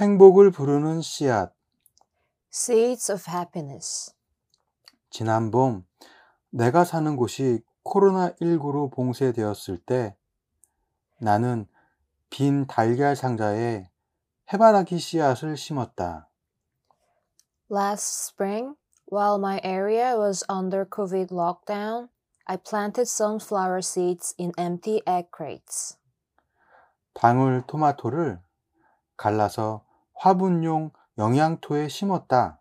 행복을 부르는 씨앗. Seeds of Happiness. 지난 봄 내가 사는 곳이 코로나19로 봉쇄되었을 때 나는 빈 달걀 상자에 해바라기 씨앗을 심었다. Last spring, while my area was under COVID lockdown, I planted sunflower seeds in empty egg crates. 방울 토마토를 갈라서 화분용 영양토에 심었다.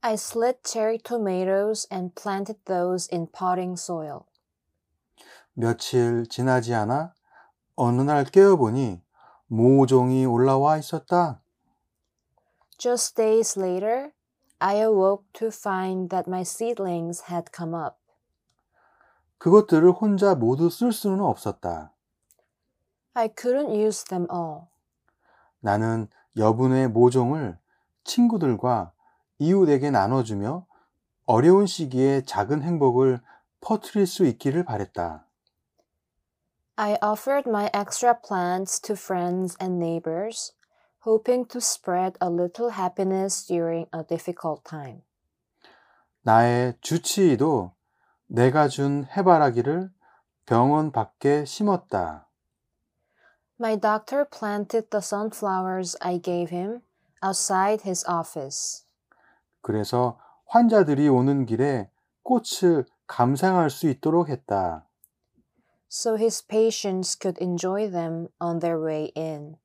I slit cherry tomatoes and planted those in potting soil. 며칠 지나지 않아 어느 날 깨어보니 모종이 올라와 있었다. Just days later, I awoke to find that my seedlings had come up. 그것들을 혼자 모두 쓸 수는 없었다. I couldn't use them all. 나는 여분의 모종을 친구들과 이웃에게 나눠주며 어려운 시기에 작은 행복을 퍼뜨릴 수 있기를 바랬다. I offered my extra plants to friends and neighbors, hoping to spread a little happiness during a difficult time. 나의 주치의도 내가 준 해바라기를 병원 밖에 심었다. My doctor planted the sunflowers I gave him outside his office. 그래서 환자들이 오는 길에 꽃을 감상할 수 있도록 했다. so his patients could enjoy them on their way in.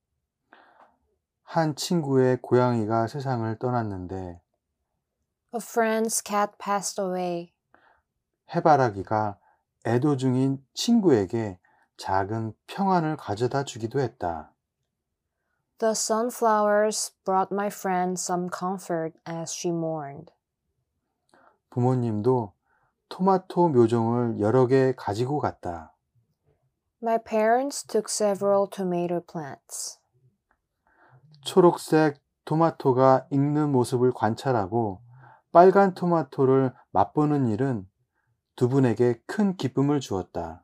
한 친구의 고양이가 세상을 떠났는데 A friend's cat passed away. 해바라기가 애도 중인 친구에게 작은 평안을 가져다 주기도 했다. The sunflowers brought my friend some comfort as she mourned. 부모님도 토마토 묘종을 여러 개 가지고 갔다. My parents took several tomato plants. 초록색 토마토가 익는 모습을 관찰하고 빨간 토마토를 맛보는 일은 두 분에게 큰 기쁨을 주었다.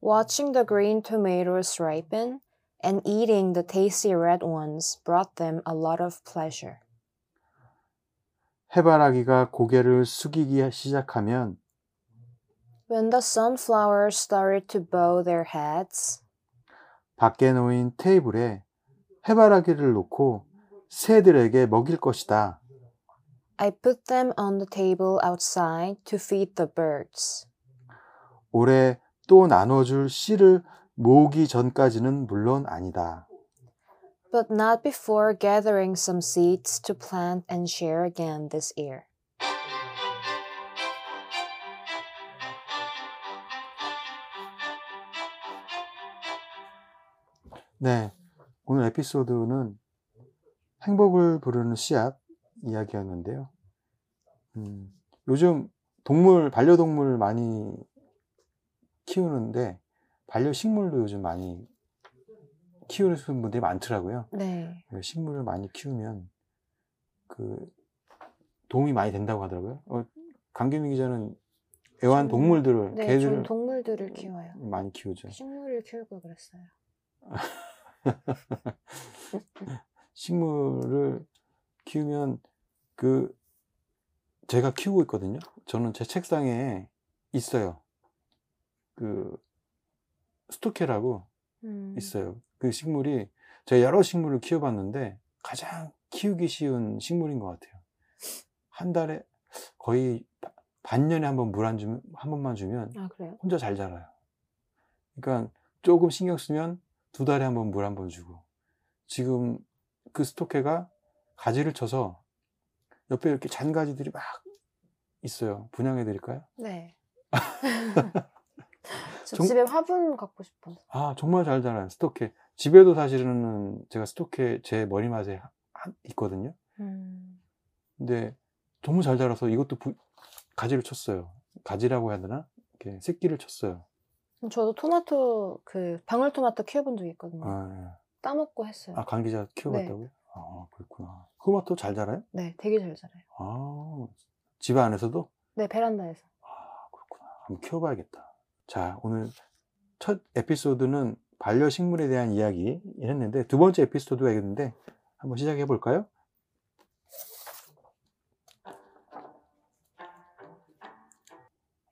Watching the green tomatoes ripen and eating the tasty red ones brought them a lot of pleasure. 해바라기가 고개를 숙이기 시작하면 When the sunflowers started to bow their heads, 밖에 놓인 테이블에 해바라기를 놓고 새들에게 먹일 것이다. I put them on the table outside to feed the birds. 올해 또 나눠줄 씨를 모으기 전까지는 물론 아니다. but not before gathering some seeds to plant and share again this year. 네, 오늘 에피소드는 행복을 부르는 씨앗 이야기였는데요. 음, 요즘 동물, 반려동물 많이 키우는데 반려식물도 요즘 많이 키우는 분들이 많더라고요. 네. 식물을 많이 키우면 그 도움이 많이 된다고 하더라고요. 어, 강규미 기자는 애완 동물들을 네, 개들을 전 동물들을 키워요. 많이 키우죠. 식물을 걸 그랬어요. 식물을 키우면 그 제가 키우고 있거든요. 저는 제 책상에 있어요. 그 스토케라고 음, 있어요. 그 식물이 제가 여러 식물을 키워봤는데 가장 키우기 쉬운 식물인 것 같아요. 한 달에 거의 바- 반년에 한 번 물 안 주면 한 번만 주면 아? 혼자 잘 자라요. 그러니까 조금 신경 쓰면 두 달에 한 번 물 한 번 주고 지금 그 스토케가 가지를 쳐서 옆에 이렇게 잔가지들이 막 있어요. 분양해 드릴까요? 네. 저 정- 집에 화분 갖고 싶어서. 아 정말 잘 자라요. 스토케 집에도 사실은 제가 스토케 제 머리맡에 하- 있거든요. 음, 근데 너무 잘 자라서 이것도 부- 가지를 쳤어요. 가지라고 해야 되나? 이렇게 새끼를 쳤어요. 저도 토마토 그 방울토마토 키워본 적이 있거든요. 아, 따먹고 했어요. 아 관계자 키워봤다고요? 아 그렇구나. 토마토 잘 자라요? 네, 되게 잘 자라요. 아, 집 안에서도? 네, 베란다에서. 아, 그렇구나. 한번 키워봐야겠다. 자, 오늘 첫 에피소드는 반려식물에 대한 이야기 했는데 두 번째 에피소드가 있는데 한번 시작해 볼까요?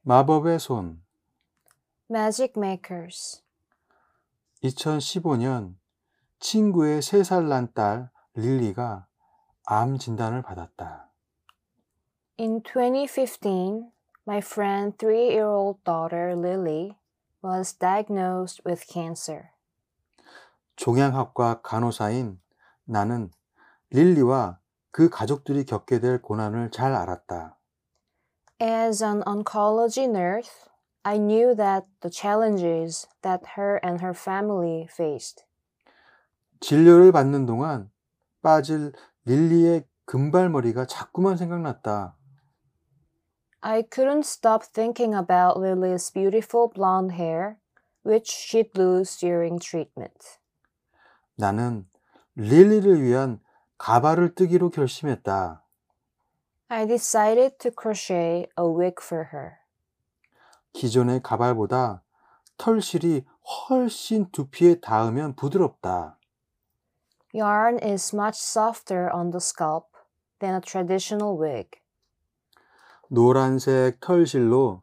마법의 손 Magic Makers. 2015년 친구의 3살 난 딸 릴리가 암 진단을 받았다. In 2015, my friend three year old daughter Lily was diagnosed with cancer. 종양학과 간호사인 나는 릴리와 그 가족들이 겪게 될 고난을 잘 알았다. As an oncology nurse, I knew that the challenges that her and her family faced. 진료를 받는 동안 빠질 릴리의 금발머리가 자꾸만 생각났다. I couldn't stop thinking about Lily's beautiful blonde hair, which she'd lose during treatment. 나는 릴리를 위한 가발을 뜨기로 결심했다. I decided to crochet a wig for her. 기존의 가발보다 털실이 훨씬 두피에 닿으면 부드럽다. Yarn is much softer on the scalp than a traditional wig. 노란색 털실로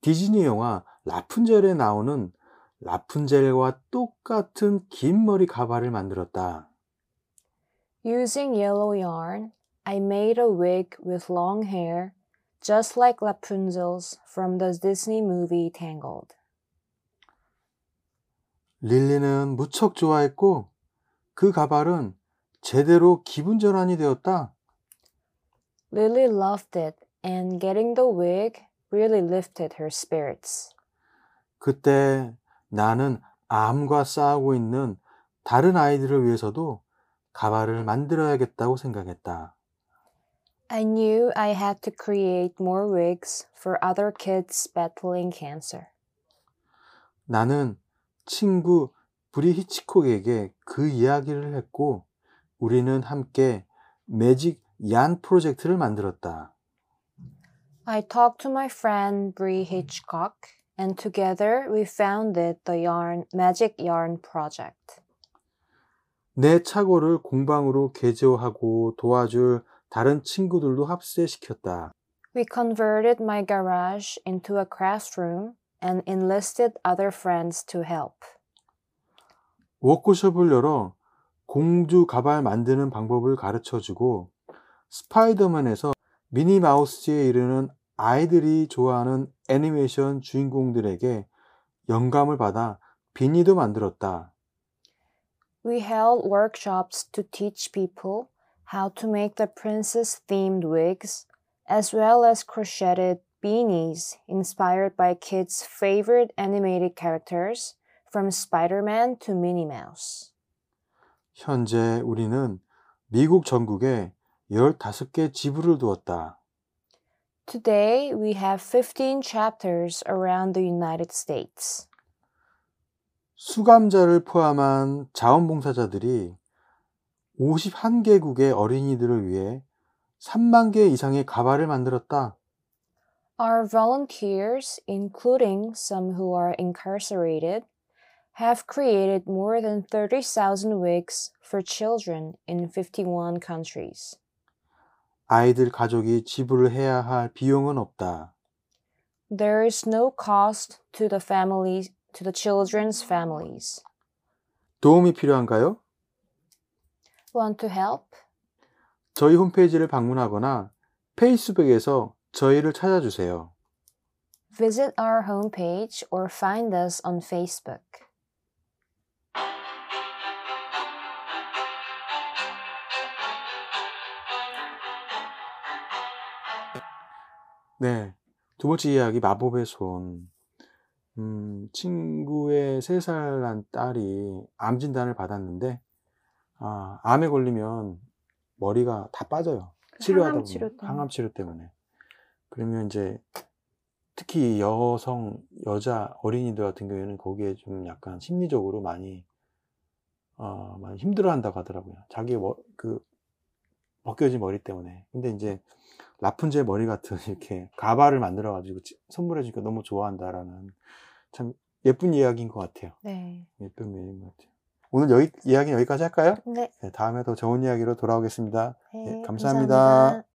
디즈니 영화 라푼젤에 나오는 라푼젤과 똑같은 긴 머리 가발을 만들었다. Using yellow yarn, I made a wig with long hair, just like Rapunzel's from the Disney movie Tangled. 릴리는 무척 좋아했고 그 가발은 제대로 기분 전환이 되었다. Lily loved it, and getting the wig really lifted her spirits. 그때 나는 암과 싸우고 있는 다른 아이들을 위해서도 가발을 만들어야겠다고 생각했다. I knew I had to create more wigs for other kids battling cancer. 나는 친구 브리 히치콕에게 그 이야기를 했고 우리는 함께 매직 얀 프로젝트를 만들었다. I talked to my friend Bree Hitchcock, and together we founded the Yarn Magic Yarn Project. 내 착오를 공방으로 개조하고 도와줄 다른 친구들도 합세시켰다. We converted my garage into a craft room and enlisted other friends to help. 워크숍을 열어 공주 가발 만드는 방법을 가르쳐 주고 스파이더맨에서 미니 마우스에 이르는 아이들이 좋아하는 애니메이션 주인공들에게 영감을 받아 비니도 만들었다. We held workshops to teach people how to make the princess themed wigs, as well as crocheted beanies inspired by kids' favorite animated characters, from Spider Man to Minnie Mouse. 현재 우리는 미국 전국에 15개 지부를 두었다. Today, we have 15 chapters around the United States. 수감자를 포함한 자원봉사자들이 51개국의 어린이들을 위해 3만 개 이상의 가발을 만들었다. Our volunteers, including some who are incarcerated, have created more than 30,000 wigs for children in 51 countries. 아이들 가족이 지불을 해야 할 비용은 없다. There is no cost to the family to the children's families. 도움이 필요한가요? Want to help? 저희 홈페이지를 방문하거나 페이스북에서 저희를 찾아주세요. Visit our homepage or find us on Facebook. 네. 두 번째 이야기, 마법의 손. 음, 친구의 3살 난 딸이 암 진단을 받았는데, 아, 암에 걸리면 머리가 다 빠져요. 치료하다 항암 보면. 치료 때문에. 항암 치료 때문에. 그러면 이제 특히 여성, 여자, 어린이들 같은 경우에는 거기에 좀 약간 심리적으로 많이, 어, 많이 힘들어 한다고 하더라고요. 자기 머, 그, 벗겨진 머리 때문에. 근데 이제 라푼젤 머리 같은 이렇게 가발을 만들어 가지고 치- 선물해 주니까 너무 좋아한다라는 참 예쁜 이야기인 것 같아요. 네. 예쁜 이야기인 것 같아요. 오늘 여기 이야기 여기까지 할까요? 네. 네, 다음에 더 좋은 이야기로 돌아오겠습니다. 네, 네, 감사합니다.